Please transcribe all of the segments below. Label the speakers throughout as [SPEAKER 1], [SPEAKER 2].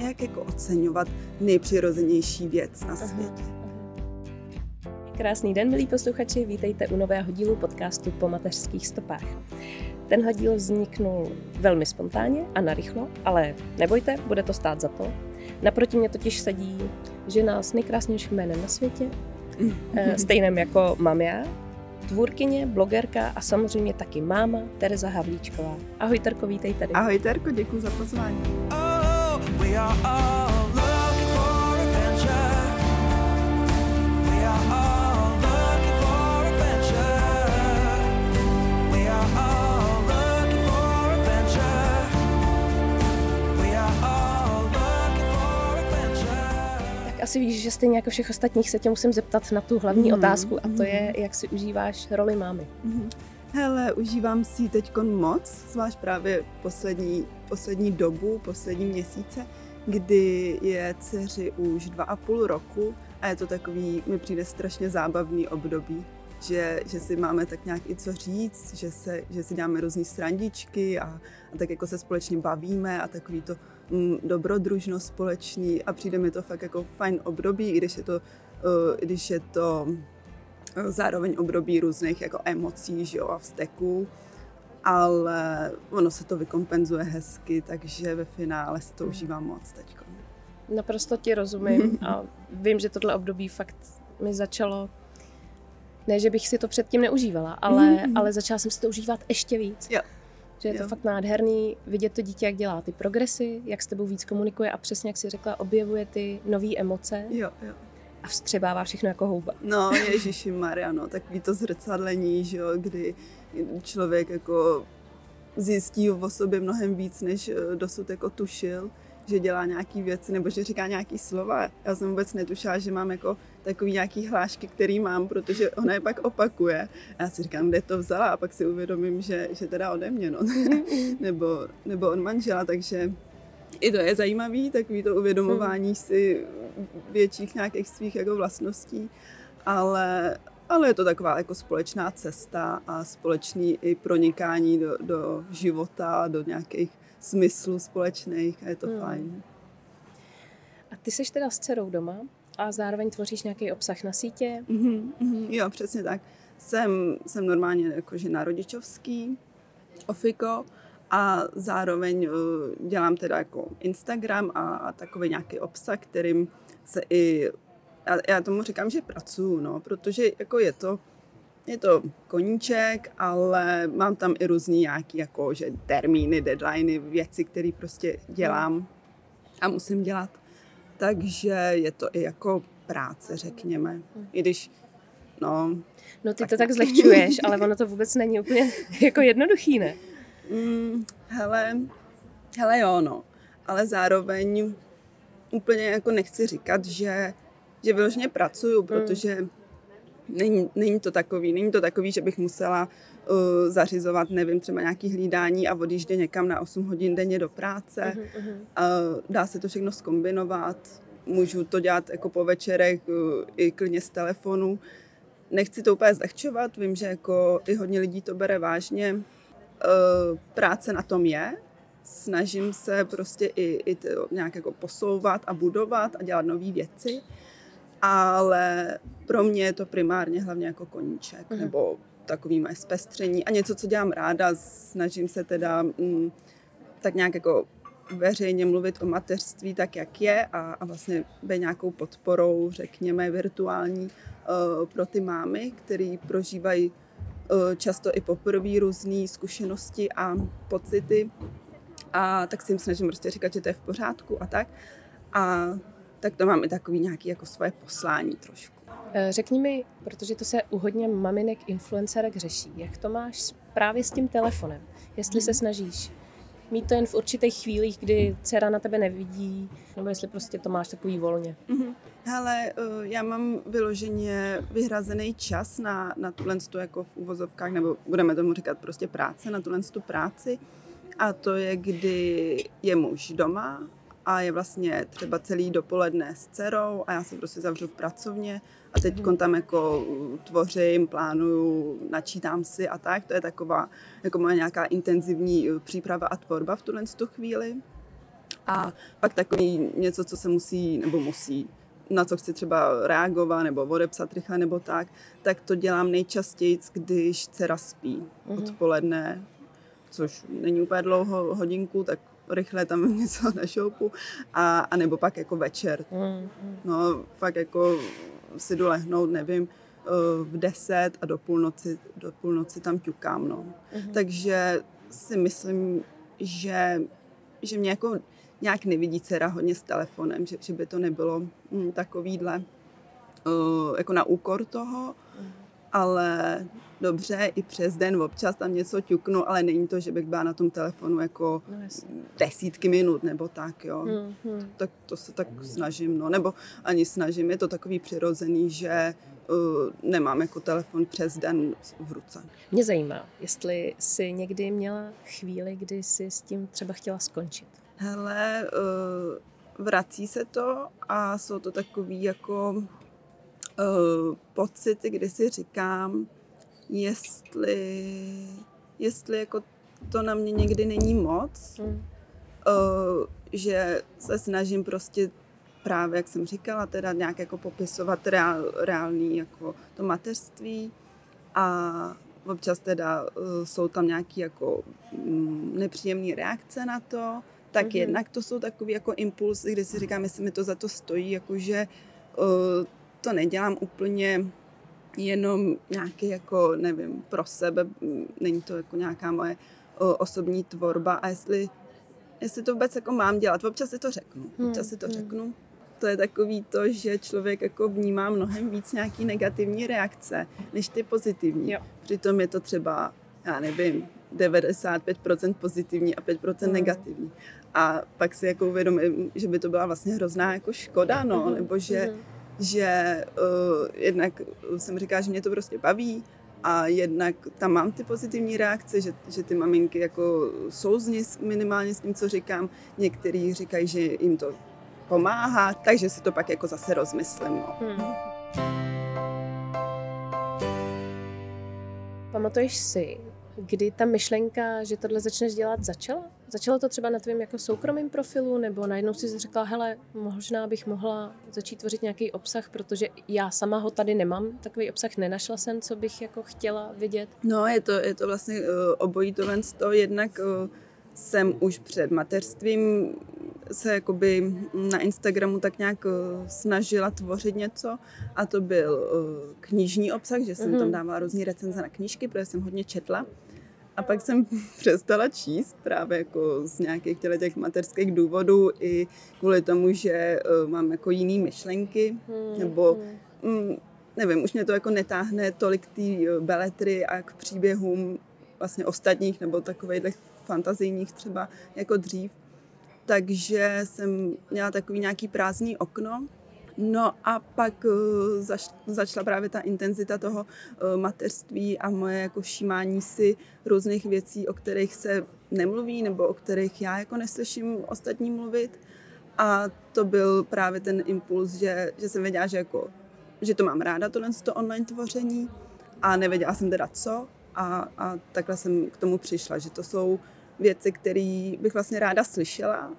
[SPEAKER 1] Jak jako oceňovat nejpřirozenější věc na světě.
[SPEAKER 2] Krásný den, milí posluchači, vítejte u nového dílu podcastu Po mateřských stopách. Tenhle díl vzniknul velmi spontánně a narychlo, ale nebojte, bude to stát za to. Naproti mě totiž sedí žena s nejkrásnějším jménem na světě, eh, stejným jako mám já, tvůrkyně, blogerka a samozřejmě taky máma Tereza Havlíčková. Ahoj Terko, vítej tady.
[SPEAKER 1] Ahoj Terko, děkuji za pozvání.
[SPEAKER 2] Asi víš, že stejně jako všech ostatních se tě musím zeptat na tu hlavní
[SPEAKER 1] Mhm,
[SPEAKER 2] otázku a to je, jak si užíváš roli mámy.
[SPEAKER 1] Mhm. Hele, užívám si teď moc, zvlášť právě poslední, poslední dobu, poslední měsíce, kdy je dceři už dva a půl roku a je to takový, mi přijde strašně zábavný období, že, že si máme tak nějak i co říct, že, se, že si děláme různé srandičky a, a tak jako se společně bavíme a takový to mm, dobrodružnost společný a přijde mi to fakt jako fajn období, i když je to, uh, když je to zároveň období různých jako emocí že jo, a vzteků, ale ono se to vykompenzuje hezky, takže ve finále se to užívá moc teď.
[SPEAKER 2] Naprosto ti rozumím a vím, že tohle období fakt mi začalo, ne, že bych si to předtím neužívala, ale,
[SPEAKER 1] Mhm.
[SPEAKER 2] ale začala jsem si to užívat ještě víc.
[SPEAKER 1] Jo.
[SPEAKER 2] Že je to
[SPEAKER 1] Jo.
[SPEAKER 2] fakt nádherný vidět to dítě, jak dělá ty progresy, jak s tebou víc komunikuje a přesně jak si řekla, objevuje ty nové emoce
[SPEAKER 1] Jo, jo.
[SPEAKER 2] a vstřebává všechno jako houba.
[SPEAKER 1] No, Ježíši Maria, no, takový to zrcadlení, že jo, kdy člověk jako zjistí o sobě mnohem víc, než eh, dosud jako tušil, že dělá nějaký věci, nebo že říká nějaký slova. Já jsem vůbec netušila, že mám jako takový nějaký hlášky, který mám, protože ona je pak opakuje. A já si říkám, kde to vzala a pak si uvědomím, že, že teda ode mě, no. nebo, nebo od manžela, takže i to je zajímavý, takový to uvědomování si větších nějakých svých jako vlastností, ale, ale je to taková jako společná cesta a společný i pronikání do, do života, do nějakých smyslů společných a je to
[SPEAKER 2] Hmm.
[SPEAKER 1] fajn.
[SPEAKER 2] A ty seš teda s dcerou doma a zároveň tvoříš nějaký obsah na sítě.
[SPEAKER 1] Mhm, mhm, jo, přesně tak. Jsem, jsem normálně jako žena rodičovský, ofiko, a zároveň uh, dělám teda jako Instagram a, a takový nějaký obsah, kterým se i, já, já tomu říkám, že pracuju, no, protože jako je to, je to koníček, ale mám tam i různý nějaký jako, že termíny, deadliny, věci, které prostě dělám a musím dělat. Takže je to i jako práce, řekněme. I když, no,
[SPEAKER 2] No ty
[SPEAKER 1] Tak
[SPEAKER 2] to tak
[SPEAKER 1] nějak.
[SPEAKER 2] zlehčuješ, ale ono to vůbec není úplně jako jednoduchý, ne?
[SPEAKER 1] Mm, hele, hele jo, no. Ale zároveň úplně jako nechci říkat, že, že vyloženě pracuju, protože není, není to takový, není to takový, že bych musela uh, zařizovat, nevím, třeba nějaký hlídání a odjíždět někam na 8 hodin denně do práce.
[SPEAKER 2] Mhm.
[SPEAKER 1] Uh, dá se to všechno skombinovat, můžu to dělat jako po večerech uh, i klidně z telefonu. Nechci to úplně zlehčovat, vím, že jako i hodně lidí to bere vážně. Uh, práce na tom je, snažím se prostě i, i to nějak jako posouvat a budovat a dělat nové věci, ale pro mě je to primárně hlavně jako koníček,
[SPEAKER 2] Mhm.
[SPEAKER 1] nebo takový moje zpestření a něco, co dělám ráda, snažím se teda mm, tak nějak jako veřejně mluvit o mateřství tak, jak je a, a vlastně být nějakou podporou, řekněme, virtuální uh, pro ty mámy, které prožívají uh, často i poprvé různé zkušenosti a pocity. A tak si jim snažím prostě říkat, že to je v pořádku a tak. A tak to mám i takový nějaký jako svoje poslání trošku.
[SPEAKER 2] Eh, Řekni mi, protože to se u hodně maminek influencerek řeší, jak to máš právě s tím telefonem? Jestli se snažíš mít to jen v určitých chvílích, kdy dcera na tebe nevidí, nebo jestli prostě to máš takový volně.
[SPEAKER 1] Mhm. Hele, eh, já mám vyloženě vyhrazený čas na, na tuhle tu jako v uvozovkách, nebo budeme tomu říkat prostě práce, na tuhle tu práci. A to je, kdy je muž doma a je vlastně třeba celý dopoledne s dcerou a já se prostě zavřu v pracovně a teď tam jako tvořím, plánuju, načítám si a tak. To je taková jako moje nějaká intenzivní eh, příprava a tvorba v tuhle tu chvíli. A pak takový něco, co se musí, nebo musí, na co chci třeba reagovat nebo odepsat rychle nebo tak, tak to dělám nejčastěji, když dcera spí odpoledne, což není úplně dlouho, hodinku, tak rychle tam něco našoupu a, a nebo pak jako večer. No fakt jako si jdu lehnout, nevím, eh, v 10 a do půlnoci, do půlnoci tam ťukám, no. Takže si myslím, že, že mě jako nějak nevidí dcera hodně s telefonem, že, že by to nebylo mm, takovýhle uh, jako na úkor toho, ale dobře, i přes den občas tam něco ťuknu, ale není to, že bych byla na tom telefonu jako
[SPEAKER 2] No
[SPEAKER 1] desítky minut nebo tak, jo.
[SPEAKER 2] Hmm, hmm.
[SPEAKER 1] Tak to se tak snažím, no, nebo ani snažím, je to takový přirozený, že uh, nemám jako telefon přes den v ruce.
[SPEAKER 2] Mě zajímá, jestli jsi někdy měla chvíli, kdy jsi s tím třeba chtěla skončit.
[SPEAKER 1] Hele, uh, vrací se to a jsou to takový jako uh, pocity, kdy si říkám, jestli, jestli jako to na mě někdy není moc, uh, že se snažím prostě právě, jak jsem říkala, teda nějak jako popisovat reál, reálný jako to mateřství a občas teda uh, jsou tam nějaké jako mm, nepříjemné reakce na to, tak
[SPEAKER 2] Mhm.
[SPEAKER 1] mm-hmm. jednak to jsou takový jako impulsy, kdy si říkám, jestli mi to za to stojí, jakože uh, to nedělám úplně jenom nějaký jako, nevím, pro sebe, mm, není to jako nějaká moje osobní tvorba a jestli, jestli to vůbec jako mám dělat. Občas si to řeknu, občas si to
[SPEAKER 2] Hmm,
[SPEAKER 1] řeknu. To je takový to, že člověk jako vnímá mnohem víc nějaký negativní reakce, než ty pozitivní.
[SPEAKER 2] Jo.
[SPEAKER 1] Přitom je to třeba, já nevím, 95% pozitivní a 5%
[SPEAKER 2] Hmm.
[SPEAKER 1] negativní. A pak si jako uvědomím, že by to byla vlastně hrozná jako škoda, no,
[SPEAKER 2] Mhm,
[SPEAKER 1] nebo že,
[SPEAKER 2] mhm.
[SPEAKER 1] Že uh, jednak jsem říká, že mě to prostě baví a jednak tam mám ty pozitivní reakce, že, že ty maminky jako souzní s- minimálně s tím, co říkám. Některý říkají, že jim to pomáhá, takže si to pak jako zase rozmyslím. No.
[SPEAKER 2] Hmm. Pamatuješ si, kdy ta myšlenka, že tohle začneš dělat, začala? Začalo to třeba na tvém jako soukromém profilu, nebo najednou si řekla, hele, možná bych mohla začít tvořit nějaký obsah, protože já sama ho tady nemám, takový obsah nenašla jsem, co bych jako chtěla vidět.
[SPEAKER 1] No, je to, je to vlastně uh, obojí tohle z toho. Jednak uh, jsem už před mateřstvím se jakoby na Instagramu tak nějak uh, snažila tvořit něco a to byl uh, knižní obsah, že jsem
[SPEAKER 2] Mhm.
[SPEAKER 1] tam dávala různé recenze na knížky, protože jsem hodně četla. A pak jsem přestala číst právě jako z nějakých těch mateřských důvodů i kvůli tomu, že uh, mám jako jiný myšlenky,
[SPEAKER 2] Hmm,
[SPEAKER 1] nebo
[SPEAKER 2] hmm.
[SPEAKER 1] mm, nevím, už mě to jako netáhne tolik ty beletry a k příběhům vlastně ostatních nebo takových fantazijních třeba jako dřív. Takže jsem měla takový nějaký prázdný okno. No a pak zaš, začala právě ta intenzita toho uh, mateřství a moje jako všímání si různých věcí, o kterých se nemluví nebo o kterých já jako neslyším ostatní mluvit. A to byl právě ten impuls, že, že jsem věděla, že, jako, že to mám ráda, tohle to online tvoření a nevěděla jsem teda co a, a takhle jsem k tomu přišla, že to jsou věci, které bych vlastně ráda slyšela.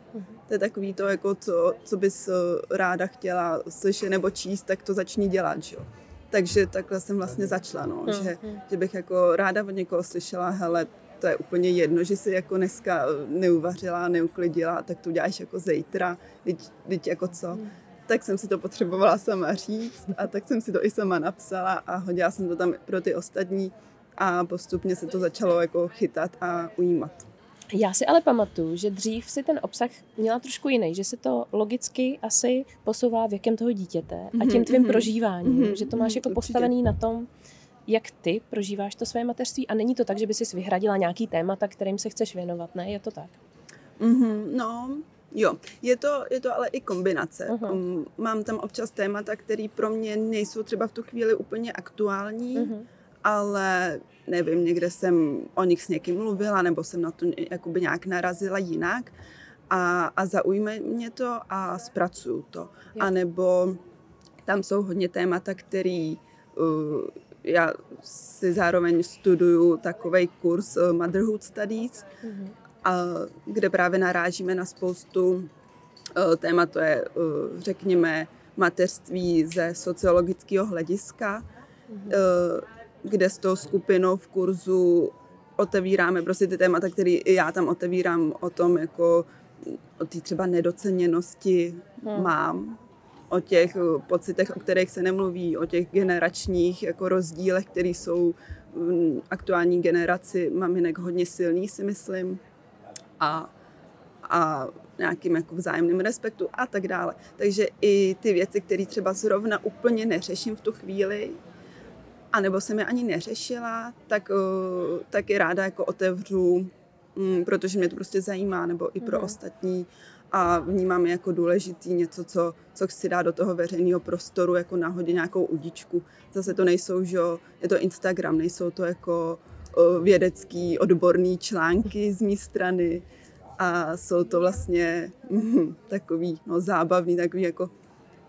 [SPEAKER 1] To je takový to, jako co, co bys eh, ráda chtěla slyšet nebo číst, tak to začni dělat, že jo. Takže takhle jsem vlastně začala, no, že,
[SPEAKER 2] hmm.
[SPEAKER 1] že bych jako ráda od někoho slyšela, hele, to je úplně jedno, že si jako dneska neuvařila, neuklidila, tak to uděláš jako zítra, teď, teď jako co. Tak jsem si to potřebovala sama říct a tak jsem si to i sama napsala a hodila jsem to tam pro ty ostatní a postupně se to začalo jako chytat a ujímat.
[SPEAKER 2] Já si ale pamatuju, že dřív si ten obsah měla trošku jiný, že se to logicky asi posouvá věkem toho dítěte a tím
[SPEAKER 1] Mhm,
[SPEAKER 2] tvým
[SPEAKER 1] mhm.
[SPEAKER 2] prožíváním,
[SPEAKER 1] Mhm,
[SPEAKER 2] že to máš
[SPEAKER 1] mhm,
[SPEAKER 2] jako
[SPEAKER 1] určitě.
[SPEAKER 2] postavený na tom, jak ty prožíváš to své mateřství a není to tak, že by si vyhradila nějaký témata, kterým se chceš věnovat, ne? Je to tak?
[SPEAKER 1] Mm-hmm, no, Jo, je to, je to ale i kombinace. Um, Mám tam občas témata, které pro mě nejsou třeba v tu chvíli úplně aktuální,
[SPEAKER 2] Mhm.
[SPEAKER 1] Ale nevím, někde jsem o nich s někým mluvila, nebo jsem na to jakoby nějak narazila jinak a, a zaujme mě to a zpracuju to. A nebo tam jsou hodně témata, který uh, já si zároveň studuju takový kurz uh, Motherhood Studies,
[SPEAKER 2] Mhm.
[SPEAKER 1] a kde právě narážíme na spoustu eh, témat, to je, eh, řekněme, mateřství ze sociologického hlediska, eh, kde s tou skupinou v kurzu otevíráme prostě ty témata, které i já tam otevírám o tom, jako o té třeba nedoceněnosti
[SPEAKER 2] Hmm.
[SPEAKER 1] mám, o těch eh, pocitech, o kterých se nemluví, o těch generačních jako rozdílech, které jsou v aktuální generaci maminek hodně silný, si myslím a, a nějakým jako vzájemným respektu a tak dále. Takže i ty věci, které třeba zrovna úplně neřeším v tu chvíli, anebo jsem je ani neřešila, tak, eh, tak je ráda jako otevřu, mm, protože mě to prostě zajímá, nebo i pro
[SPEAKER 2] Mhm.
[SPEAKER 1] ostatní a vnímám je jako důležitý něco, co, co chci dát do toho veřejného prostoru, jako nahodit nějakou udičku. Zase to nejsou, že jo, je to Instagram, nejsou to jako o, vědecký, odborný články z mé strany a jsou to vlastně mm, takový, no zábavný, takový jako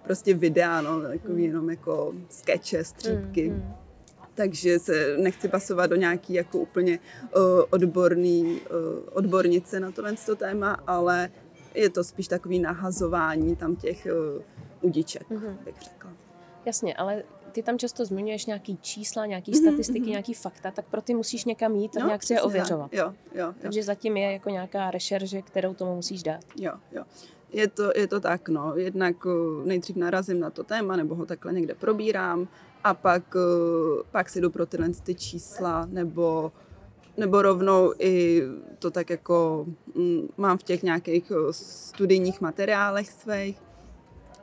[SPEAKER 1] prostě videa, no, takový jenom jako skeče, střípky.
[SPEAKER 2] Mm, mm.
[SPEAKER 1] Takže se nechci pasovat do nějaký jako úplně uh, odborný uh, odbornice na tohle to téma, ale je to spíš takový nahazování tam těch uh, udiček,
[SPEAKER 2] Mhm.
[SPEAKER 1] bych řekla.
[SPEAKER 2] Jasně, ale ty tam často zmiňuješ nějaký čísla, nějaký
[SPEAKER 1] Mhm,
[SPEAKER 2] statistiky,
[SPEAKER 1] mhm.
[SPEAKER 2] nějaký fakta, tak pro ty musíš někam jít a
[SPEAKER 1] No,
[SPEAKER 2] nějak si je
[SPEAKER 1] přesně tak.
[SPEAKER 2] ověřovat.
[SPEAKER 1] Jo, jo, jo.
[SPEAKER 2] Takže zatím je jako nějaká rešerže, kterou tomu musíš dát.
[SPEAKER 1] Jo, jo. Je to, je to tak, no. Jednak nejdřív narazím na to téma, nebo ho takhle někde probírám a pak, uh, pak si jdu pro tyhle ty čísla, nebo, nebo rovnou i to tak jako mm, mám v těch nějakých uh, studijních materiálech svých,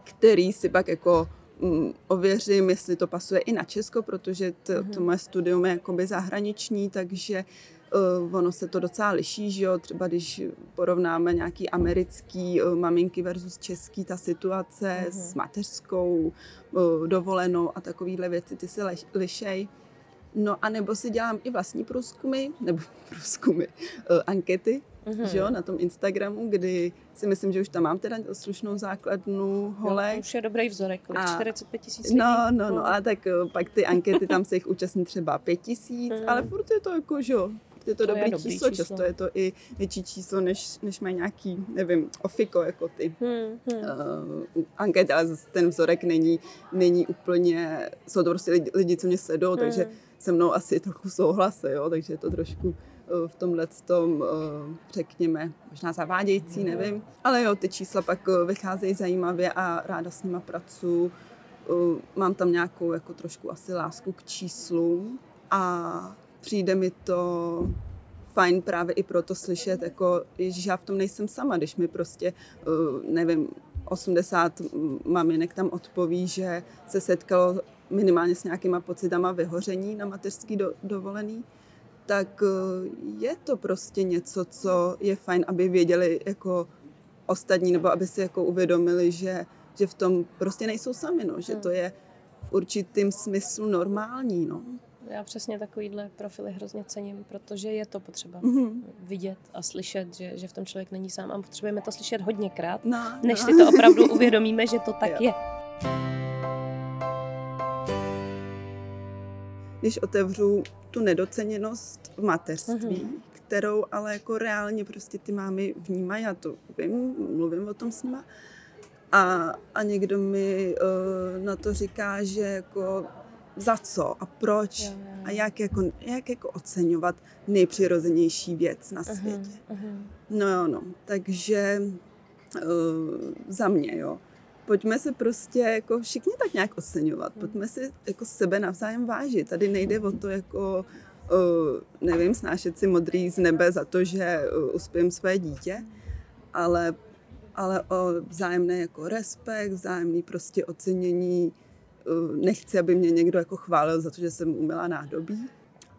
[SPEAKER 1] který si pak jako mm, ověřím, jestli to pasuje i na Česko, protože to, to moje studium je jakoby zahraniční, takže uh, ono se to docela liší, že jo, třeba když porovnáme nějaký americký uh, maminky versus český, ta situace
[SPEAKER 2] Mhm.
[SPEAKER 1] s mateřskou uh, dovolenou a takovýhle věci, ty se lišej. No a nebo si dělám i vlastní průzkumy, nebo průzkumy, uh, ankety,
[SPEAKER 2] Mhm.
[SPEAKER 1] že jo, na tom Instagramu, kdy si myslím, že už tam mám teda slušnou základnu
[SPEAKER 2] Jo,
[SPEAKER 1] holek.
[SPEAKER 2] to už je dobrý vzorek, kolik?
[SPEAKER 1] A-
[SPEAKER 2] 45 tisíc lidí?
[SPEAKER 1] No, no, no, a tak eh, pak ty ankety, tam se jich účastní třeba pět tisíc,
[SPEAKER 2] Mm.
[SPEAKER 1] ale furt je to jako, že jo, je to,
[SPEAKER 2] To je
[SPEAKER 1] dobrý, číslo,
[SPEAKER 2] číslo.
[SPEAKER 1] často je to i větší číslo, než, než mají nějaký, nevím, ofiko, jako ty
[SPEAKER 2] Hmm, hmm.
[SPEAKER 1] uh, ankety, ale ten vzorek není, není úplně, jsou to prostě lidi, lidi co mě sledují, takže
[SPEAKER 2] Mm.
[SPEAKER 1] se mnou asi trochu souhlasí, jo, takže je to trošku eh, v tomhle tom, eh, řekněme, možná zavádějící, nevím. Ale jo, ty čísla pak eh, vycházejí zajímavě a ráda s nima pracuji. Eh, Mám tam nějakou jako trošku asi lásku k číslům a přijde mi to fajn právě i proto slyšet, jako, ježiš, já v tom nejsem sama, když mi prostě, eh, nevím, 80 maminek tam odpoví, že se setkalo minimálně s nějakýma pocitama vyhoření na mateřský do, dovolený, tak eh, je to prostě něco, co je fajn, aby věděli jako ostatní, nebo aby si jako uvědomili, že, že v tom prostě nejsou sami, no, že
[SPEAKER 2] Hmm.
[SPEAKER 1] to je v určitým smyslu normální, no.
[SPEAKER 2] Já přesně takovýhle profily hrozně cením, protože je to potřeba
[SPEAKER 1] Mhm.
[SPEAKER 2] vidět a slyšet, že, že v tom člověk není sám a potřebujeme to slyšet hodněkrát,
[SPEAKER 1] No,
[SPEAKER 2] než
[SPEAKER 1] no.
[SPEAKER 2] si to opravdu uvědomíme, že to tak
[SPEAKER 1] Jo.
[SPEAKER 2] je.
[SPEAKER 1] když otevřu tu nedoceněnost v mateřství,
[SPEAKER 2] Mhm.
[SPEAKER 1] kterou ale jako reálně prostě ty mámy vnímají, já to vím, mluvím o tom s nima, a, a někdo mi uh, na to říká, že jako za co a proč
[SPEAKER 2] Jo, jo.
[SPEAKER 1] a jak jako, jak jako oceňovat nejpřirozenější věc na světě.
[SPEAKER 2] Mhm, mhm.
[SPEAKER 1] No jo, no. Takže uh, za mě, jo. Pojďme se prostě jako všichni tak nějak oceňovat. Pojďme si jako sebe navzájem vážit. Tady nejde o to jako, uh, nevím, snášet si modrý z nebe za to, že uh, uspějem své dítě, ale, ale o vzájemné jako respekt, vzájemný prostě ocenění. Uh, nechci, aby mě někdo jako chválil za to, že jsem uměla nádobí,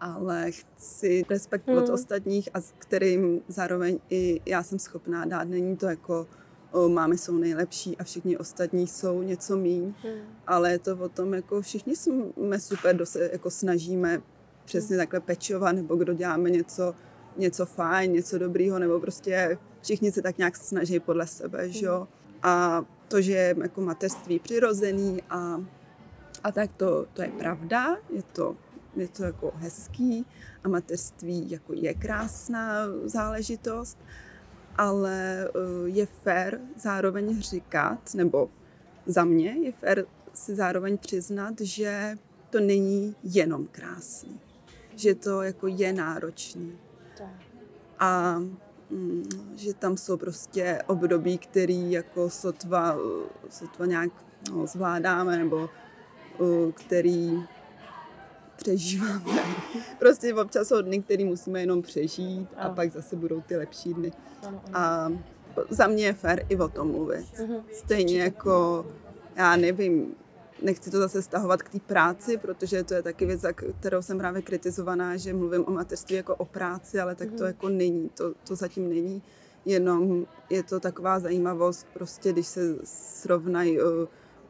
[SPEAKER 1] ale chci respekt od
[SPEAKER 2] Hmm.
[SPEAKER 1] ostatních a s kterým zároveň i já jsem schopná dát. Není to jako o, mámy jsou nejlepší a všichni ostatní jsou něco míň,
[SPEAKER 2] Hmm.
[SPEAKER 1] ale je to o tom, jako všichni jsme super, kdo se jako snažíme přesně takhle pečovat, nebo kdo děláme něco, něco fajn, něco dobrýho, nebo prostě všichni se tak nějak snaží podle sebe, že jo. A to, že je jako mateřství přirozený a, a tak to, to je pravda, je to, je to jako hezký a mateřství jako je krásná záležitost, ale eh, je fér zároveň říkat, nebo za mě je fér si zároveň přiznat, že to není jenom krásný, že to jako je náročný. A mm, že tam jsou prostě období, který jako sotva, sotva nějak no, zvládáme, nebo který přežíváme. Prostě občas jsou dny, který musíme jenom přežít a
[SPEAKER 2] Ano.
[SPEAKER 1] pak zase budou ty lepší dny.
[SPEAKER 2] Ano, ano.
[SPEAKER 1] A za mě je fér i o tom mluvit.
[SPEAKER 2] Mhm.
[SPEAKER 1] Stejně jako, já nevím, nechci to zase stahovat k té práci, protože to je taky věc, za kterou jsem právě kritizovaná, že mluvím o mateřství jako o práci, ale tak to
[SPEAKER 2] Mhm.
[SPEAKER 1] jako není, to, to zatím není. Jenom je to taková zajímavost, prostě když se srovnají uh,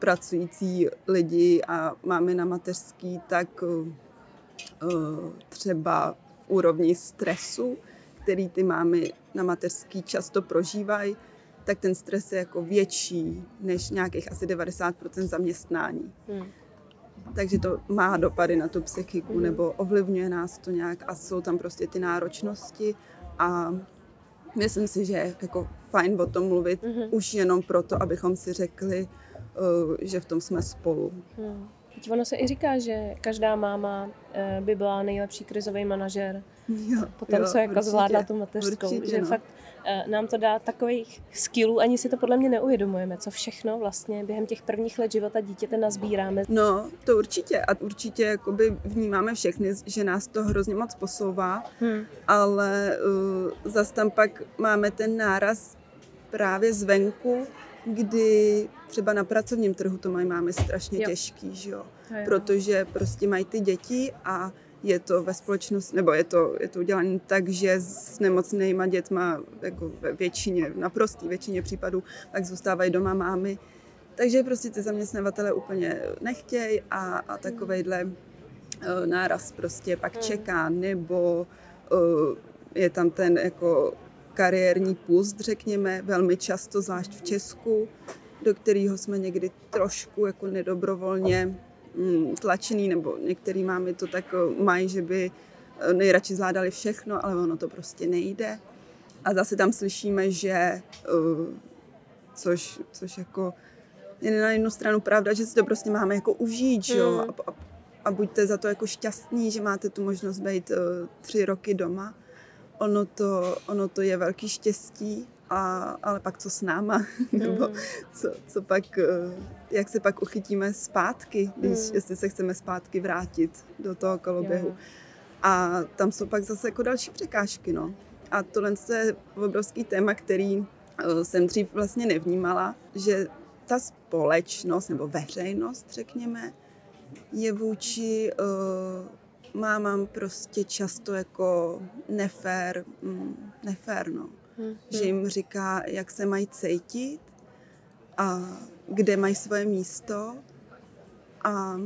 [SPEAKER 1] pracující lidi a máme na mateřský, tak uh, třeba v úrovni stresu, který ty mámy na mateřský často prožívají, tak ten stres je jako větší než nějakých asi 90% zaměstnání.
[SPEAKER 2] Hmm.
[SPEAKER 1] Takže to má dopady na tu psychiku,
[SPEAKER 2] Mhm.
[SPEAKER 1] nebo ovlivňuje nás to nějak a jsou tam prostě ty náročnosti a myslím si, že je jako fajn o tom mluvit,
[SPEAKER 2] Mhm.
[SPEAKER 1] už jenom proto, abychom si řekli, že v tom jsme spolu.
[SPEAKER 2] Hmm. Teď ono se i říká, že každá máma eh, by byla nejlepší krizový manažer
[SPEAKER 1] Jo,
[SPEAKER 2] po tom, co jako
[SPEAKER 1] určitě,
[SPEAKER 2] zvládla tu mateřskou.
[SPEAKER 1] určitě,
[SPEAKER 2] že
[SPEAKER 1] no.
[SPEAKER 2] fakt eh, nám to dá takových skillů, ani si to podle mě neuvědomujeme, co všechno vlastně během těch prvních let života dítěte nazbíráme.
[SPEAKER 1] No, to určitě. A určitě jakoby vnímáme všechny, že nás to hrozně moc posouvá,
[SPEAKER 2] Hmm.
[SPEAKER 1] ale uh, zas tam pak máme ten náraz právě zvenku, kdy třeba na pracovním trhu to mají máme strašně
[SPEAKER 2] Jo.
[SPEAKER 1] těžký, že jo?
[SPEAKER 2] Jo.
[SPEAKER 1] Protože prostě mají ty děti a je to ve společnosti, nebo je to, je to udělané tak, že s nemocnýma dětma jako ve většině, naprostý většině případů, tak zůstávají doma mámy. Takže prostě ty zaměstnavatele úplně nechtějí a, a takovejhle eh, náraz prostě pak
[SPEAKER 2] Hmm.
[SPEAKER 1] čeká, nebo eh, je tam ten jako kariérní pust, řekněme, velmi často, zvlášť v Česku, do kterého jsme někdy trošku jako nedobrovolně mm, tlačený, nebo některý máme to tak eh, mají, že by eh, nejradši zvládali všechno, ale ono to prostě nejde. A zase tam slyšíme, že, eh, což, což jako je na jednu stranu pravda, že si to prostě máme jako užít, že jo,
[SPEAKER 2] Mm.
[SPEAKER 1] a, a, a buďte za to jako šťastní, že máte tu možnost být tři roky doma. Ono to, ono to je velký štěstí, a, ale pak co s náma, nebo
[SPEAKER 2] Hmm.
[SPEAKER 1] co, co pak, uh, jak se pak uchytíme zpátky, když,
[SPEAKER 2] Mm.
[SPEAKER 1] jestli se chceme zpátky vrátit do toho koloběhu.
[SPEAKER 2] Jo, jo.
[SPEAKER 1] A tam jsou pak zase jako další překážky, no. A tohle je obrovský téma, který eh, jsem dřív vlastně nevnímala, že ta společnost nebo veřejnost, řekněme, je vůči uh, mámám prostě často jako nefér, mm, nefér, no.
[SPEAKER 2] Hmm.
[SPEAKER 1] Že jim říká, jak se mají cítit a kde mají svoje místo a,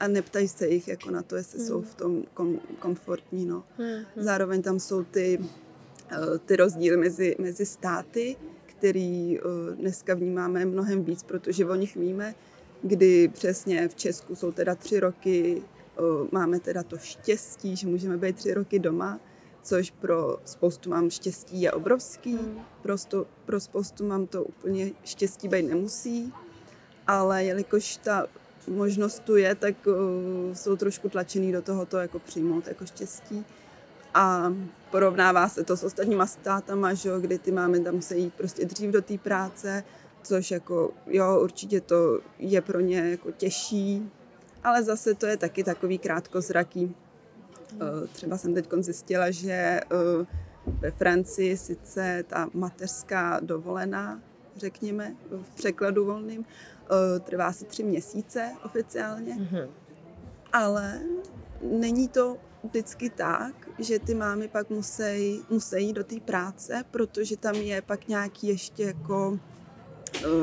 [SPEAKER 1] a neptají se jich jako na to, jestli jsou v tom kom, komfortní, no.
[SPEAKER 2] Hmm.
[SPEAKER 1] Zároveň tam jsou ty, eh, ty rozdíly mezi, mezi státy, který eh, dneska vnímáme mnohem víc, protože o nich víme, kdy přesně v Česku jsou teda tři roky, máme teda to štěstí, že můžeme být tři roky doma, což pro spoustu mám štěstí je obrovský,
[SPEAKER 2] Hmm.
[SPEAKER 1] pro, spoustu mám to úplně štěstí být nemusí, ale jelikož ta možnost tu je, tak uh, jsou trošku tlačený do toho to jako přijmout jako štěstí. A porovnává se to s ostatníma státama, že, jo, kdy ty máme tam se jít prostě dřív do té práce, což jako, jo, určitě to je pro ně jako těžší, ale zase to je taky takový krátkozraký. Eh, Třeba jsem teď zjistila, že eh, ve Francii sice ta mateřská dovolená, řekněme, v překladu volným, eh, trvá asi tři měsíce oficiálně,
[SPEAKER 2] Mhm.
[SPEAKER 1] ale není to vždycky tak, že ty mámy pak musí, musí jít do té práce, protože tam je pak nějaký ještě jako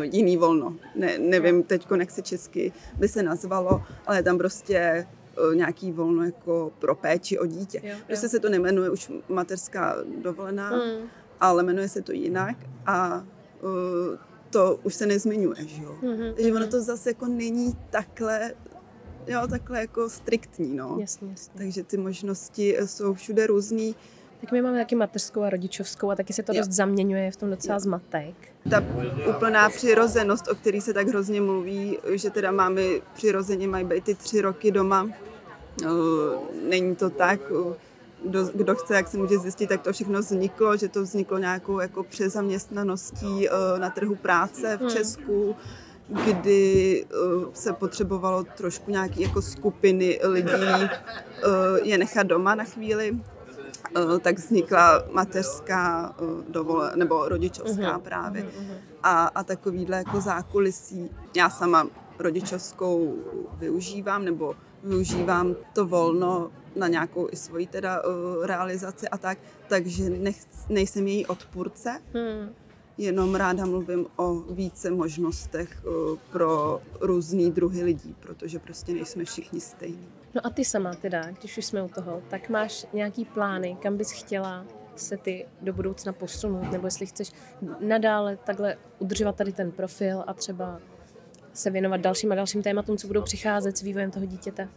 [SPEAKER 1] jiný volno. Ne, nevím teď, jak se česky by se nazvalo, ale je tam prostě uh, nějaký volno jako pro péči o dítě.
[SPEAKER 2] Jo, jo.
[SPEAKER 1] Prostě se to nemenuje už mateřská dovolená,
[SPEAKER 2] Hmm.
[SPEAKER 1] ale jmenuje se to jinak a uh, to už se nezmiňuje, že jo.
[SPEAKER 2] Mhm,
[SPEAKER 1] Takže ono
[SPEAKER 2] mhm.
[SPEAKER 1] to zase jako není takhle, jo, takhle jako striktní, no.
[SPEAKER 2] Jasně, jasně.
[SPEAKER 1] Takže ty možnosti eh, jsou všude různý.
[SPEAKER 2] Tak my máme taky mateřskou a rodičovskou a taky se to
[SPEAKER 1] Jo.
[SPEAKER 2] dost zaměňuje, je v tom docela
[SPEAKER 1] Jo.
[SPEAKER 2] zmatek.
[SPEAKER 1] Ta úplná přirozenost, o který se tak hrozně mluví, že teda máme přirozeně mají být ty tři roky doma, eh, není to tak. Kdo, kdo chce, jak se může zjistit, tak to všechno vzniklo, že to vzniklo nějakou jako přezaměstnaností eh, na trhu práce v
[SPEAKER 2] Hmm.
[SPEAKER 1] Česku, kdy eh, se potřebovalo trošku nějaký jako skupiny lidí eh, je nechat doma na chvíli, tak vznikla mateřská eh, dovole, nebo rodičovská
[SPEAKER 2] Mhm,
[SPEAKER 1] právě.
[SPEAKER 2] mhm.
[SPEAKER 1] A, a takovýhle jako zákulisí. Já sama rodičovskou využívám, nebo využívám to volno na nějakou i svoji teda uh, realizaci a tak, takže nech, nejsem její odpůrce,
[SPEAKER 2] Hmm.
[SPEAKER 1] jenom ráda mluvím o více možnostech pro různý druhy lidí, protože prostě nejsme všichni stejní.
[SPEAKER 2] No a ty sama teda, když už jsme u toho, tak máš nějaký plány, kam bys chtěla se ty do budoucna posunout, nebo jestli chceš nadále takhle udržovat tady ten profil a třeba se věnovat dalším a dalším tématům, co budou přicházet s vývojem toho dítěte.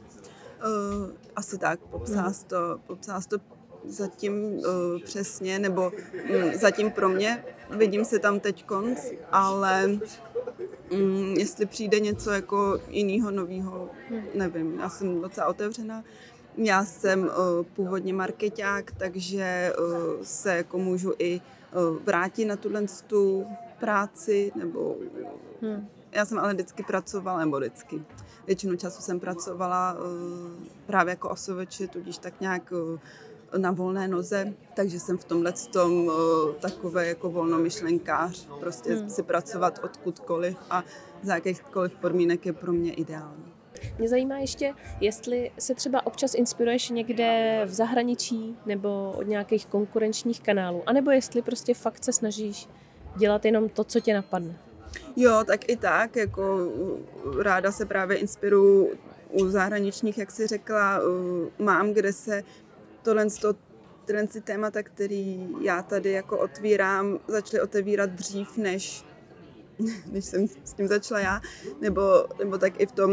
[SPEAKER 1] Uh, asi tak, popsala jsi to, popsala to zatím uh, přesně, nebo um, zatím pro mě, vidím se tam teď konc, ale um, jestli přijde něco jako jiného, nového, nevím, já jsem docela otevřená. Já jsem uh, původně marketák, takže uh, se jako můžu i uh, vrátit na tuhle tu práci, nebo
[SPEAKER 2] Hmm.
[SPEAKER 1] já jsem ale vždycky pracovala, nebo vždycky. Většinu času jsem pracovala uh, právě jako osoveče, tudíž tak nějak uh, na volné noze, takže jsem v tomhle tom uh, takové jako volnomyšlenkář, prostě
[SPEAKER 2] Hmm.
[SPEAKER 1] si pracovat odkudkoliv a za jakýchkoliv podmínek je pro mě ideální.
[SPEAKER 2] Mě zajímá ještě, jestli se třeba občas inspiruješ někde v zahraničí nebo od nějakých konkurenčních kanálů, anebo jestli prostě fakt se snažíš dělat jenom to, co tě napadne.
[SPEAKER 1] Jo, tak i tak, jako uh, ráda se právě inspiruju u zahraničních, jak jsi řekla, uh, mám, kde se tohle, to, tyhle ty témata, který já tady jako otvírám, začaly otevírat dřív, než, než jsem s tím začala já, nebo, nebo tak i v tom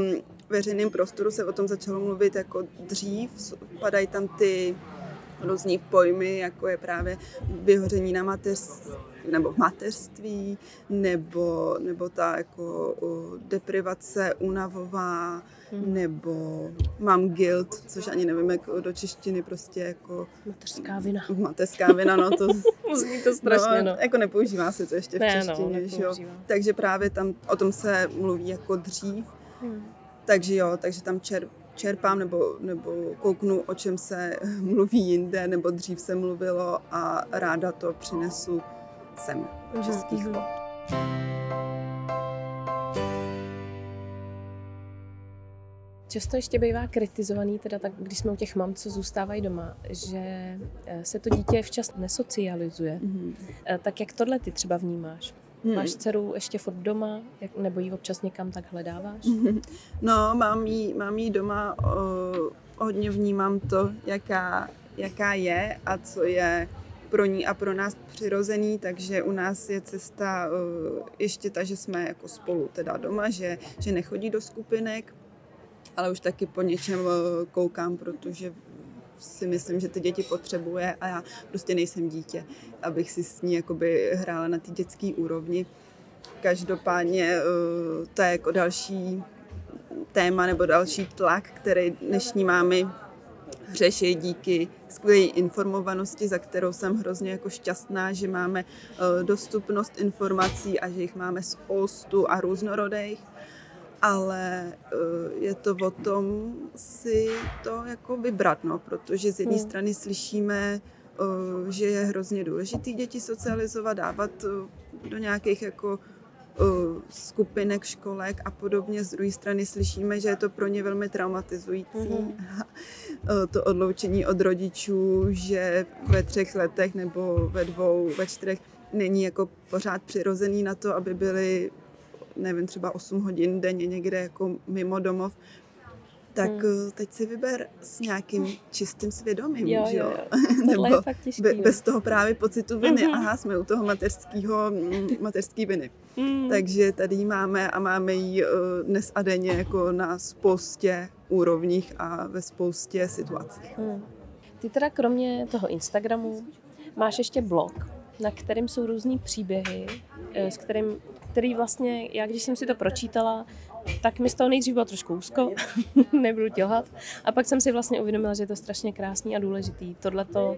[SPEAKER 1] veřejném prostoru se o tom začalo mluvit jako dřív, padají tam ty různý pojmy, jako je právě vyhoření na mateřství, nebo v mateřství, nebo, nebo ta jako deprivace únavová,
[SPEAKER 2] Hmm.
[SPEAKER 1] nebo mám guilt, což ani nevím, jak do češtiny prostě jako
[SPEAKER 2] Mateřská vina.
[SPEAKER 1] mateřská vina, no to
[SPEAKER 2] Zní to strašně, no.
[SPEAKER 1] jako nepoužívá se to ještě v
[SPEAKER 2] Ne, no,
[SPEAKER 1] češtině, že jo. Takže právě tam o tom se mluví jako dřív,
[SPEAKER 2] Hmm.
[SPEAKER 1] takže jo, takže tam čer, čerpám nebo, nebo kouknu, o čem se mluví jinde, nebo dřív se mluvilo a ráda to přinesu sem do
[SPEAKER 2] Mhm,
[SPEAKER 1] českých
[SPEAKER 2] mhm.
[SPEAKER 1] vod.
[SPEAKER 2] Často ještě bývá kritizovaný, teda tak, když jsme u těch mam, co zůstávají doma, že eh, se to dítě včas nesocializuje.
[SPEAKER 1] Mhm.
[SPEAKER 2] Eh, Tak jak tohle ty třeba vnímáš?
[SPEAKER 1] Hmm.
[SPEAKER 2] Máš dceru ještě furt doma, jak, nebo ji občas někam tak hledáváš?
[SPEAKER 1] No, mám jí, mám jí doma, o, hodně vnímám to, jaká, jaká je a co je pro ní a pro nás přirozený, takže u nás je cesta o, ještě ta, že jsme jako spolu teda doma, že, že nechodí do skupinek, ale už taky po něčem o, koukám, protože si myslím, že ty děti potřebuje a já prostě nejsem dítě, abych si s ní jakoby hrála na té dětské úrovni. Každopádně eh, to je jako další téma nebo další tlak, který dnešní mámy řeší díky skvělé informovanosti, za kterou jsem hrozně jako šťastná, že máme eh, dostupnost informací a že jich máme spoustu a různorodých. Ale eh, je to o tom si to jako vybrat, no, protože z jedné
[SPEAKER 2] Hmm.
[SPEAKER 1] strany slyšíme, eh, že je hrozně důležitý děti socializovat, dávat do nějakých jako skupinek, školek a podobně. Z druhé strany slyšíme, že je to pro ně velmi traumatizující.
[SPEAKER 2] Mhm.
[SPEAKER 1] Eh, to odloučení od rodičů, že ve třech letech nebo ve dvou, ve čtyřech není jako pořád přirozený na to, aby byli, nevím, třeba 8 hodin denně někde jako mimo domov, tak
[SPEAKER 2] Hmm.
[SPEAKER 1] eh, teď si vyber s nějakým čistým svědomím,
[SPEAKER 2] Jo,
[SPEAKER 1] že
[SPEAKER 2] jo,
[SPEAKER 1] jo?
[SPEAKER 2] Tohle je fakt těžký,
[SPEAKER 1] be,
[SPEAKER 2] no.
[SPEAKER 1] bez toho právě pocitu viny.
[SPEAKER 2] Mhm.
[SPEAKER 1] Aha, jsme u toho mateřského, mm, mateřský viny.
[SPEAKER 2] Mm.
[SPEAKER 1] Takže tady máme a máme ji eh, dnes a denně jako na spoustě úrovních a ve spoustě situacích.
[SPEAKER 2] Hmm. Ty teda kromě toho Instagramu máš ještě blog, na kterým jsou různý příběhy, eh, s kterým, který vlastně, já když jsem si to pročítala, tak mi z toho nejdřív bylo trošku úzko, nebudu tělhat, a pak jsem si vlastně uvědomila, že je to strašně krásný a důležitý, tohleto,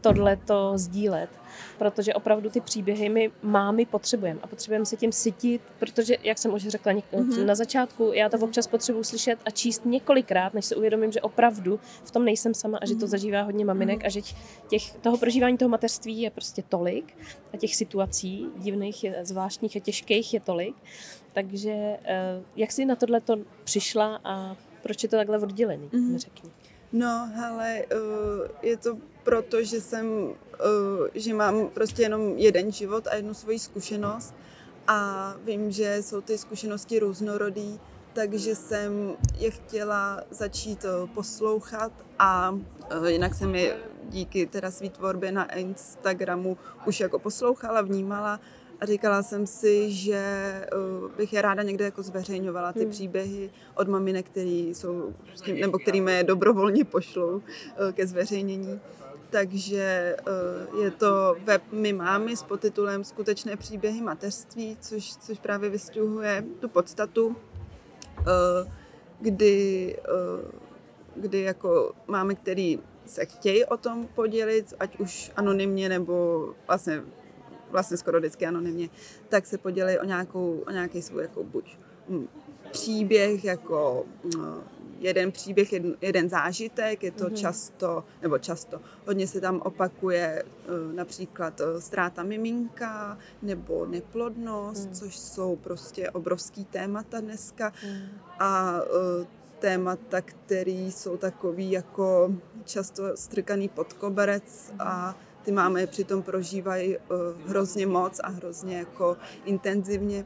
[SPEAKER 2] tohleto sdílet, protože opravdu ty příběhy my mámy potřebujeme a potřebujeme se tím sytit, protože, jak jsem už řekla
[SPEAKER 1] Mhm.
[SPEAKER 2] na začátku, já to občas potřebuji slyšet a číst několikrát, než se uvědomím, že opravdu v tom nejsem sama a že to zažívá hodně maminek a že těch, toho prožívání toho mateřství je prostě tolik a těch situací divných, je, zvláštních a těžkých je tolik. Takže eh, jak jsi na tohle to přišla a proč je to takhle oddělený,
[SPEAKER 1] Mhm.
[SPEAKER 2] mi řekni.
[SPEAKER 1] No, hele, eh, je to proto, že jsem, eh, že mám prostě jenom jeden život a jednu svoji zkušenost a vím, že jsou ty zkušenosti různorodý, takže jsem je chtěla začít poslouchat a jinak jsem je díky teda svý tvorbě na Instagramu už jako poslouchala, vnímala a říkala jsem si, že eh, bych je ráda někde jako zveřejňovala ty
[SPEAKER 2] Hmm.
[SPEAKER 1] příběhy od maminek, který jsou, s tím, nebo kterými je dobrovolně pošlou eh, ke zveřejnění. Takže eh, je to web My mámy s podtitulem Skutečné příběhy mateřství, což, což právě vystuhuje tu podstatu, eh, kdy, eh, kdy jako máme, který se chtějí o tom podělit, ať už anonymně nebo vlastně, vlastně skoro vždycky anonymně, tak se podělí o, nějakou, o nějaký svůj jako buď hm, příběh, jako hm, jeden příběh, jeden, jeden zážitek, je to
[SPEAKER 2] Mhm.
[SPEAKER 1] často, nebo často, hodně se tam opakuje eh, například ztráta miminka nebo neplodnost,
[SPEAKER 2] Mhm.
[SPEAKER 1] což jsou prostě obrovský témata dneska
[SPEAKER 2] Mm.
[SPEAKER 1] a témata, které jsou takový jako často strkaný pod koberec a ty máme přitom prožívají eh, hrozně moc a hrozně jako intenzivně.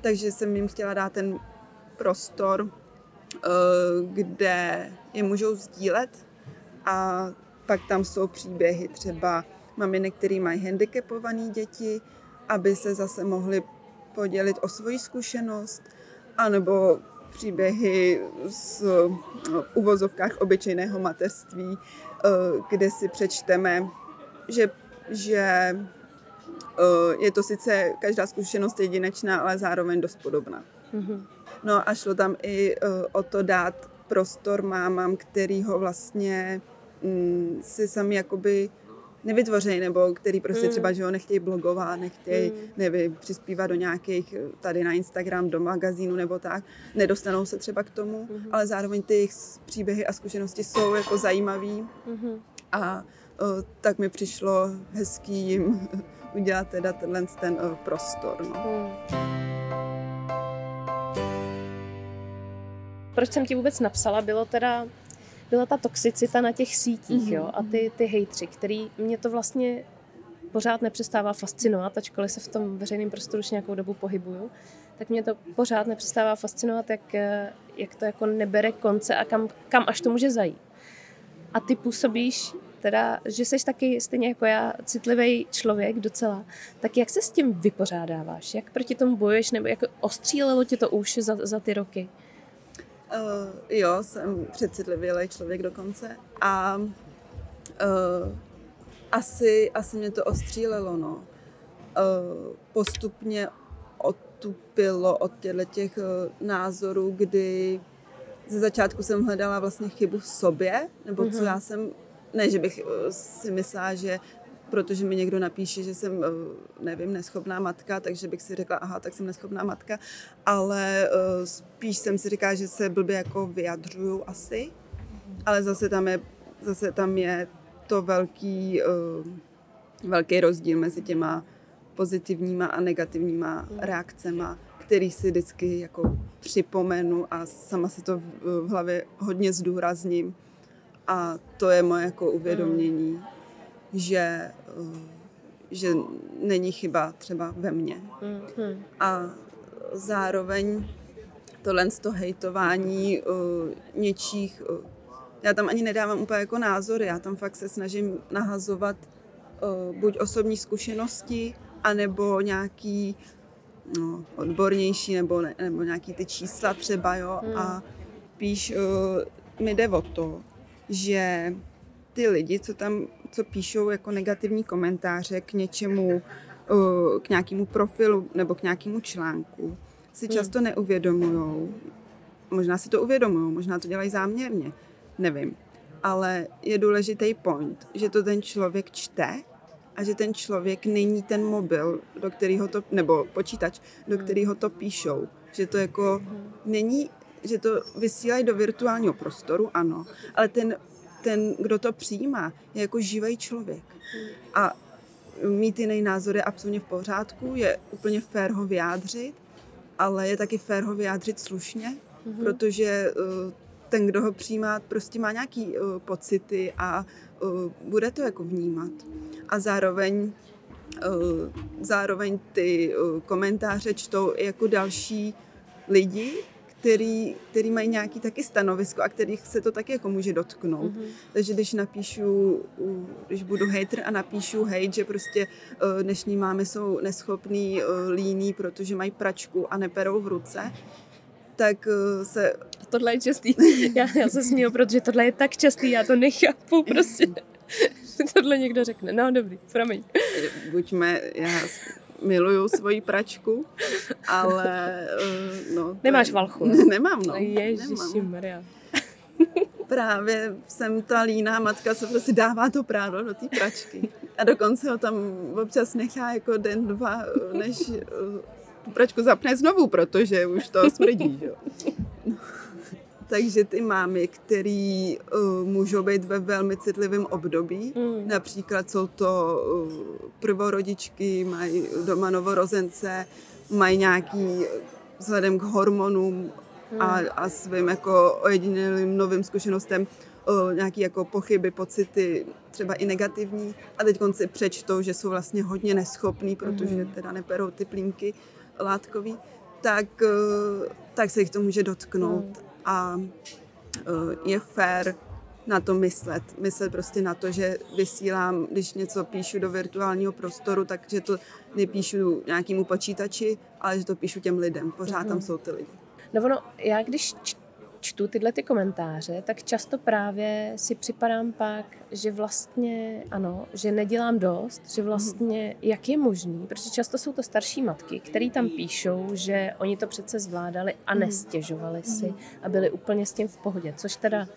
[SPEAKER 1] Takže jsem jim chtěla dát ten prostor, eh, kde je můžou sdílet a pak tam jsou příběhy třeba maminek, který mají handicapované děti, aby se zase mohli podělit o svoji zkušenost, anebo příběhy z v uvozovkách obyčejného mateřství, eh, kde si přečteme, že, že eh, je to sice každá zkušenost jedinečná, ale zároveň dost podobná.
[SPEAKER 2] Mhm.
[SPEAKER 1] No a šlo tam i uh, o to dát prostor mámám, který ho vlastně mm, si sami jakoby nevytvořejí, nebo který prostě
[SPEAKER 2] Mm.
[SPEAKER 1] třeba, že ho nechtějí blogovat, nechtějí,
[SPEAKER 2] Mm.
[SPEAKER 1] nevím, přispívat do nějakých, eh, tady na Instagram, do magazínu nebo tak, nedostanou se třeba k tomu,
[SPEAKER 2] Mhm.
[SPEAKER 1] ale zároveň ty jejich příběhy a zkušenosti jsou jako zajímavý
[SPEAKER 2] Mhm.
[SPEAKER 1] a tak mi přišlo hezký jim udělat teda tenhle ten prostor. No.
[SPEAKER 2] Hmm. Proč jsem ti vůbec napsala, bylo teda byla ta toxicita na těch sítích,
[SPEAKER 1] Mhm,
[SPEAKER 2] jo, a ty, ty hejtři, který mě to vlastně pořád nepřestává fascinovat, ačkoliv se v tom veřejném prostoru už nějakou dobu pohybuju, tak mě to pořád nepřestává fascinovat, jak, eh, jak to jako nebere konce a kam, kam až to může zajít. A ty působíš teda, že jsi taky stejně jako já citlivý člověk docela, tak jak se s tím vypořádáváš? Jak proti tomu bojuješ? Nebo jak ostřílelo tě to už za, za ty roky?
[SPEAKER 1] Uh, jo, jsem přecitlivělý člověk dokonce a uh, asi, asi mě to ostřílelo, no. Uh, postupně otupilo od těchto těch uh, názorů, kdy ze začátku jsem hledala vlastně chybu v sobě, nebo co
[SPEAKER 2] Mhm.
[SPEAKER 1] já jsem, ne, že bych uh, si myslela, že protože mi někdo napíše, že jsem, eh, nevím, neschopná matka, takže bych si řekla, aha, tak jsem neschopná matka, ale eh, spíš jsem si říkala, že se blbě jako vyjadřuju asi, ale zase tam je, zase tam je to velký, eh, velký rozdíl mezi těma pozitivníma a negativníma reakcema, který si vždycky jako připomenu a sama si to v hlavě hodně zdůrazním. A to je moje jako uvědomění, že, eh, že není chyba třeba ve mně.
[SPEAKER 2] Mhm.
[SPEAKER 1] A zároveň tohle z to hejtování uh, něčích, uh, já tam ani nedávám úplně jako názory, já tam fakt se snažím nahazovat uh, buď osobní zkušenosti, anebo nějaký no, odbornější, nebo, ne, nebo nějaký ty čísla třeba, jo,
[SPEAKER 2] Hmm.
[SPEAKER 1] a píš, uh, mi jde o to, že ty lidi, co tam, co píšou jako negativní komentáře k něčemu, uh, k nějakému profilu nebo k nějakému článku, si
[SPEAKER 2] Hmm.
[SPEAKER 1] často neuvědomují. Možná si to uvědomují, možná to dělají záměrně, nevím. Ale je důležitý point, že to ten člověk čte a že ten člověk není ten mobil, do kterého to, nebo počítač, do
[SPEAKER 2] Hmm.
[SPEAKER 1] kterého to píšou. Že to jako není, že to vysílají do virtuálního prostoru, ano, ale ten, ten, kdo to přijímá, je jako živý člověk. A mít jiný názor je absolutně v pořádku, je úplně fér ho vyjádřit, ale je taky fér ho vyjádřit slušně,
[SPEAKER 2] Mhm.
[SPEAKER 1] protože eh, ten, kdo ho přijímá, prostě má nějaký eh, pocity a eh, bude to jako vnímat. A zároveň zároveň ty komentáře čtou i jako další lidi, který, který mají nějaký taky stanovisko a kterých se to taky jako může dotknout.
[SPEAKER 2] Mhm.
[SPEAKER 1] Takže když napíšu, když budu hater a napíšu hate, že prostě eh, dnešní mámy jsou neschopný, eh, líní, protože mají pračku a neperou v ruce, tak eh, se
[SPEAKER 2] A tohle je častý. Já, já se směju, protože tohle je tak častý, já to nechápu prostě. Tohle někdo řekne. No dobrý, promiň.
[SPEAKER 1] buďme, já miluju svoji pračku, ale eh, no...
[SPEAKER 2] Nemáš valchu, ne?
[SPEAKER 1] Nemám, no.
[SPEAKER 2] Ježiši
[SPEAKER 1] Nemám.
[SPEAKER 2] Maria.
[SPEAKER 1] Právě jsem ta líná matka, co prostě dává to právo do té pračky. A dokonce ho tam občas nechá jako den, dva, než eh, tu pračku zapne znovu, protože už to smrdí, jo. No. Takže ty mámy, který uh, můžou být ve velmi citlivém období,
[SPEAKER 2] Mm.
[SPEAKER 1] například jsou to uh, prvorodičky, mají doma novorozence, mají nějaký, vzhledem k hormonům a, a svým jako ojedinělým novým zkušenostem, uh, nějaký jako pochyby, pocity, třeba i negativní. A teď si přečtou, že jsou vlastně hodně neschopný, protože teda neperou ty plínky látkový, tak, uh, tak se jich to může dotknout. A uh, je fér na to myslet. Myslet prostě na to, že vysílám, když něco píšu do virtuálního prostoru, takže to nepíšu nějakému počítači, ale že to píšu těm lidem. Pořád tam jsou ty lidi.
[SPEAKER 2] No ono, já když čtu tyhle ty komentáře, tak často právě si připadám pak, že vlastně ano, že nedělám dost, že vlastně jak je možný, protože často jsou to starší matky, které tam píšou, že oni to přece zvládali a nestěžovali si a byli úplně s tím v pohodě, což teda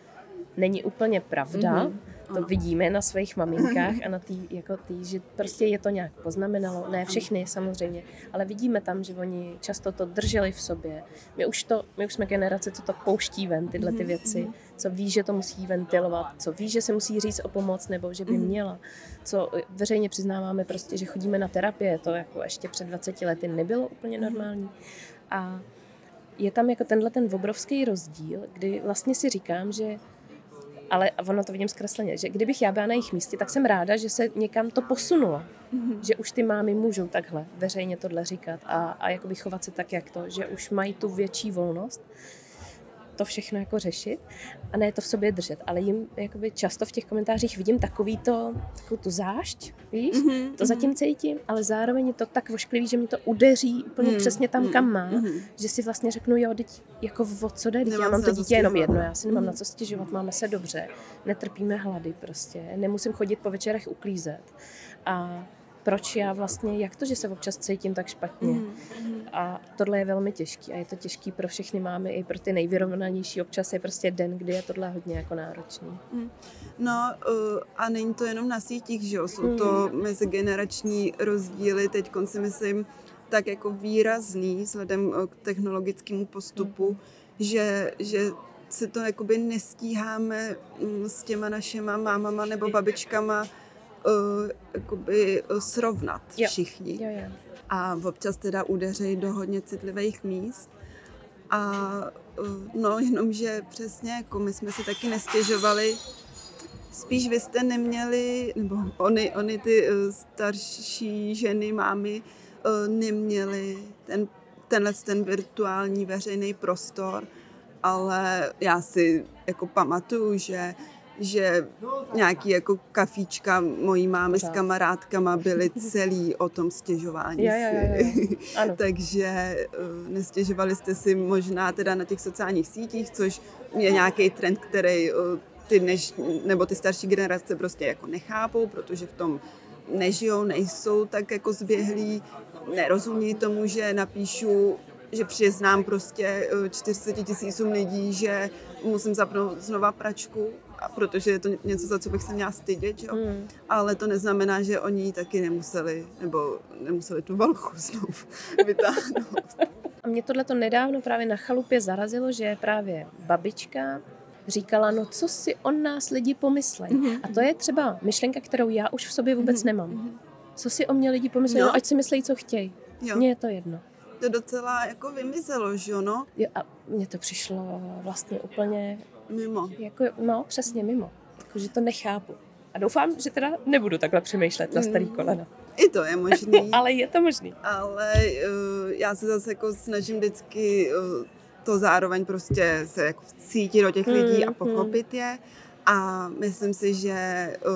[SPEAKER 2] není úplně pravda.
[SPEAKER 1] Mhm.
[SPEAKER 2] To
[SPEAKER 1] Ano.
[SPEAKER 2] vidíme na svých maminkách a na tý, jako tý, že prostě je to nějak poznamenalo. Ne všechny samozřejmě, ale vidíme tam, že oni často to drželi v sobě. My už, to, my už jsme generace, co to pouští ven, tyhle ty věci, co ví, že to musí ventilovat, co ví, že se musí říct o pomoc nebo že by měla. Co veřejně přiznáváme prostě, že chodíme na terapie, to jako ještě před 20 lety nebylo úplně normální. A je tam jako tenhle ten obrovský rozdíl, kdy vlastně si říkám, že ale ono to vidím zkresleně, že kdybych já byla na jejich místě, tak jsem ráda, že se někam to posunulo. Že už ty mámy můžou takhle veřejně tohle říkat a, a jakoby chovat se tak, jak to, že už mají tu větší volnost to všechno jako řešit a ne to v sobě držet. Ale jim jakoby často v těch komentářích vidím takový to, takovou tu zášť, víš?
[SPEAKER 1] Mhm,
[SPEAKER 2] To zatím cítím, ale zároveň je to tak vošklivý, že mi to udeří úplně
[SPEAKER 1] Mhm,
[SPEAKER 2] přesně tam,
[SPEAKER 1] mhm,
[SPEAKER 2] kam má,
[SPEAKER 1] mhm.
[SPEAKER 2] že si vlastně řeknu, jo, teď jako o co jde, já mám to dítě jenom jedno, já si nemám
[SPEAKER 1] Mhm.
[SPEAKER 2] na co stěžovat, máme se dobře, netrpíme hlady prostě, nemusím chodit po večerech uklízet. A proč já vlastně, jak to, že se občas cítím tak špatně?
[SPEAKER 1] Mhm,
[SPEAKER 2] A tohle je velmi těžký a je to těžký pro všechny mámy, i pro ty nejvyrovnanější. Občas je prostě den, kdy je tohle hodně jako náročný.
[SPEAKER 1] No uh, a není to jenom na sítích, že jo? Jsou to mezigenerační rozdíly, teď si myslím tak jako výrazný vzhledem eh, k technologickému postupu, že, že se to jakoby nestíháme mm, s těma našima mámama nebo babičkama uh, jakoby eh, srovnat
[SPEAKER 2] Jo.
[SPEAKER 1] všichni
[SPEAKER 2] Jo, jo.
[SPEAKER 1] a občas teda udeřejí do hodně citlivých míst. A uh, no, jenomže přesně, jako my jsme si taky nestěžovali, spíš vy jste neměli, nebo oni, oni ty eh, starší ženy, mámy, eh, neměli ten, tenhle ten virtuální veřejný prostor, ale já si jako pamatuju, že že nějaký jako kafíčka mojí mámy s
[SPEAKER 2] Pořád.
[SPEAKER 1] kamarádkama byly celý o tom stěžování
[SPEAKER 2] Jo, jo, jo, jo.
[SPEAKER 1] si.
[SPEAKER 2] Ano.
[SPEAKER 1] Takže uh, nestěžovali jste si možná teda na těch sociálních sítích, což je nějaký trend, který uh, ty dneš, nebo ty starší generace prostě jako nechápou, protože v tom nežijou, nejsou tak jako zběhlí, nerozumí tomu, že napíšu, že přiznám prostě uh, 400 tisícům lidí, že musím zapnout znova pračku, protože je to něco, za co bych se měla stydět, že jo?
[SPEAKER 2] Hmm.
[SPEAKER 1] Ale to neznamená, že oni ji taky nemuseli, nebo nemuseli tu valchu znovu vytáhnout.
[SPEAKER 2] A mě tohle to nedávno právě na chalupě zarazilo, že právě babička říkala, no co si o nás lidi pomyslejí.
[SPEAKER 1] Mhm.
[SPEAKER 2] A to je třeba myšlenka, kterou já už v sobě vůbec nemám. Co si o mě lidi pomyslejí,
[SPEAKER 1] No.
[SPEAKER 2] no ať si myslí, co chtějí. Mně je to jedno.
[SPEAKER 1] to docela jako vymizelo, že jo, no,
[SPEAKER 2] Jo, a mně to přišlo vlastně úplně,
[SPEAKER 1] mimo.
[SPEAKER 2] jako, no přesně mimo. Jako, že to nechápu. A doufám, že teda nebudu takhle přemýšlet na starý
[SPEAKER 1] Mm.
[SPEAKER 2] kolena.
[SPEAKER 1] I to je možný,
[SPEAKER 2] Ale je to možný.
[SPEAKER 1] ale uh, já se zase jako snažím vždycky uh, to zároveň prostě se jako cítit do těch lidí a
[SPEAKER 2] Mhm.
[SPEAKER 1] pochopit je. A myslím si, že uh,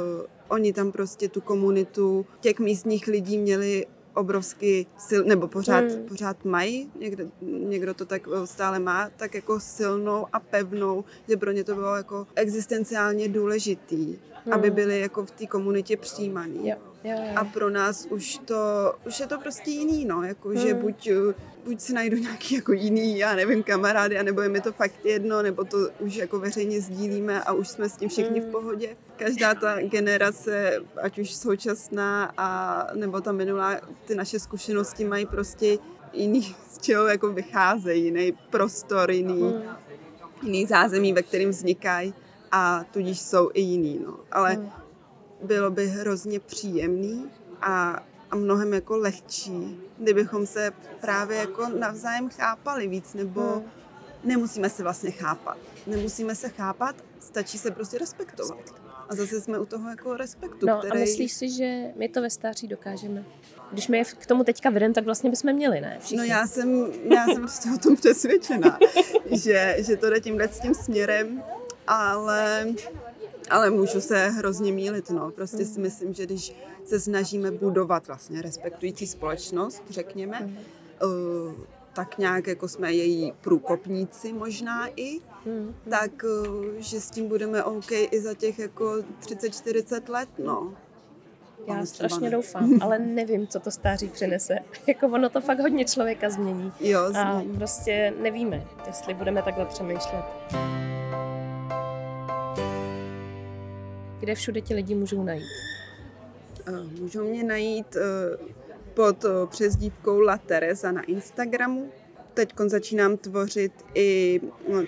[SPEAKER 1] oni tam prostě tu komunitu těch místních lidí měli obrovsky sil, nebo pořád,
[SPEAKER 2] Hmm.
[SPEAKER 1] pořád mají, někdo, někdo to tak uh, stále má, tak jako silnou a pevnou, že pro ně to bylo jako existenciálně důležitý, aby
[SPEAKER 2] Hmm.
[SPEAKER 1] byli jako v té komunitě přijímaný.
[SPEAKER 2] Jo, jo, jo.
[SPEAKER 1] A pro nás už to, už je to prostě jiný, no, jako že
[SPEAKER 2] Hmm.
[SPEAKER 1] buď, uh, buď si najdu nějaký jako jiný, já nevím, kamarády, anebo je mi to fakt jedno, nebo to už jako veřejně sdílíme a už jsme s tím všichni v
[SPEAKER 2] Hmm.
[SPEAKER 1] pohodě. Každá ta generace, ať už současná a nebo ta minulá, ty naše zkušenosti mají prostě jiný, z čeho jako vycházejí, jiný prostor, jiný,
[SPEAKER 2] Hmm.
[SPEAKER 1] jiný zázemí, ve kterým vznikají a tudíž jsou i jiný, no. Ale
[SPEAKER 2] Hmm.
[SPEAKER 1] bylo by hrozně příjemný a, a mnohem jako lehčí, kdybychom se právě jako navzájem chápali víc, nebo
[SPEAKER 2] Hmm.
[SPEAKER 1] nemusíme se vlastně chápat. Nemusíme se chápat, stačí se prostě respektovat. A zase jsme u toho jako respektu,
[SPEAKER 2] No
[SPEAKER 1] který...
[SPEAKER 2] a myslíš si, že my to ve stáří dokážeme? Když my je k tomu teďka vedeme, tak vlastně bychom měli, ne? Všichni.
[SPEAKER 1] No já jsem, já jsem prostě o tom přesvědčená, že, že to jde tímhle s tím směrem, ale, ale můžu se hrozně mílit, no. Prostě si myslím, že když se snažíme budovat vlastně respektující společnost, řekněme, uh, tak nějak jako jsme její průkopníci možná i,
[SPEAKER 2] Hmm.
[SPEAKER 1] tak uh, že s tím budeme OK i za těch jako 30-40 let, no.
[SPEAKER 2] Já strašně doufám, ale nevím, co to stáří přinese. jako ono to fakt hodně člověka změní.
[SPEAKER 1] Jo,
[SPEAKER 2] A prostě nevíme, jestli budeme takhle přemýšlet. Kde všude ti lidi můžou najít?
[SPEAKER 1] Eh, Můžou mě najít eh, pod eh, přezdívkou La Teresa na Instagramu. Teď začínám tvořit i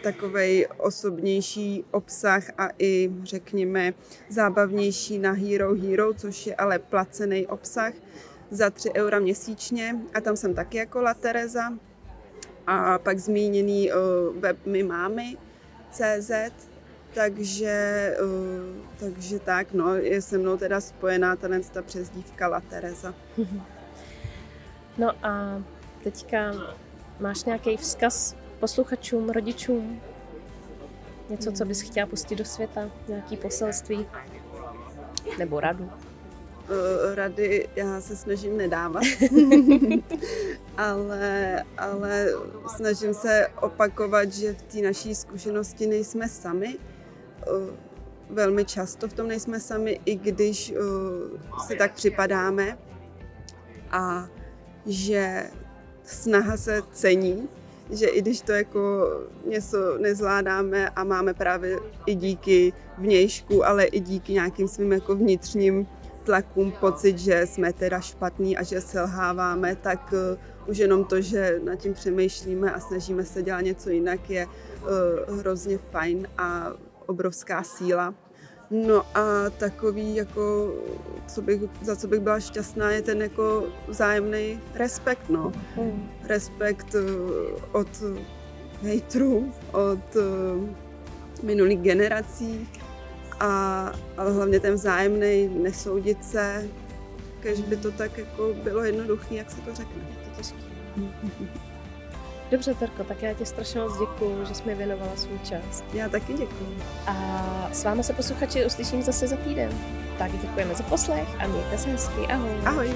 [SPEAKER 1] takový osobnější obsah a i, řekněme, zábavnější na Hero Hero, což je ale placený obsah za 3 eura měsíčně a tam jsem taky jako La Teresa. A pak zmíněný web My máme CZ, takže, eh, takže tak, no, je se mnou teda spojená tahle ta přezdívka La Teresa.
[SPEAKER 2] No a teďka máš nějaký vzkaz posluchačům, rodičům? Něco, co bys chtěla pustit do světa? Nějaký poselství? Nebo radu?
[SPEAKER 1] Eh, Rady já se snažím nedávat, ale, ale snažím se opakovat, že v té naší zkušenosti nejsme sami. Eh, Velmi často v tom nejsme sami, i když eh, si tak připadáme. A že snaha se cení, že i když to jako něco nezvládáme a máme právě i díky vnějšku, ale i díky nějakým svým jako vnitřním tlakům pocit, že jsme teda špatní a že selháváme, tak uh, už jenom to, že nad tím přemýšlíme a snažíme se dělat něco jinak, je hrozně fajn a obrovská síla. No a takový, jako, co bych, za co bych byla šťastná, je ten jako vzájemný respekt, no respekt eh, od hejtrů, od eh, minulých generací a, ale hlavně ten vzájemný nesoudit se, kež by to tak jako bylo jednoduché, jak se to řekne.
[SPEAKER 2] Je to těžký. Dobře, Terko, tak já ti strašně moc děkuju, že jsi mi věnovala svůj čas.
[SPEAKER 1] Já taky děkuji.
[SPEAKER 2] A s vámi se posluchači uslyším zase za týden. Tak děkujeme za poslech a mějte se hezky. Ahoj.
[SPEAKER 1] Ahoj.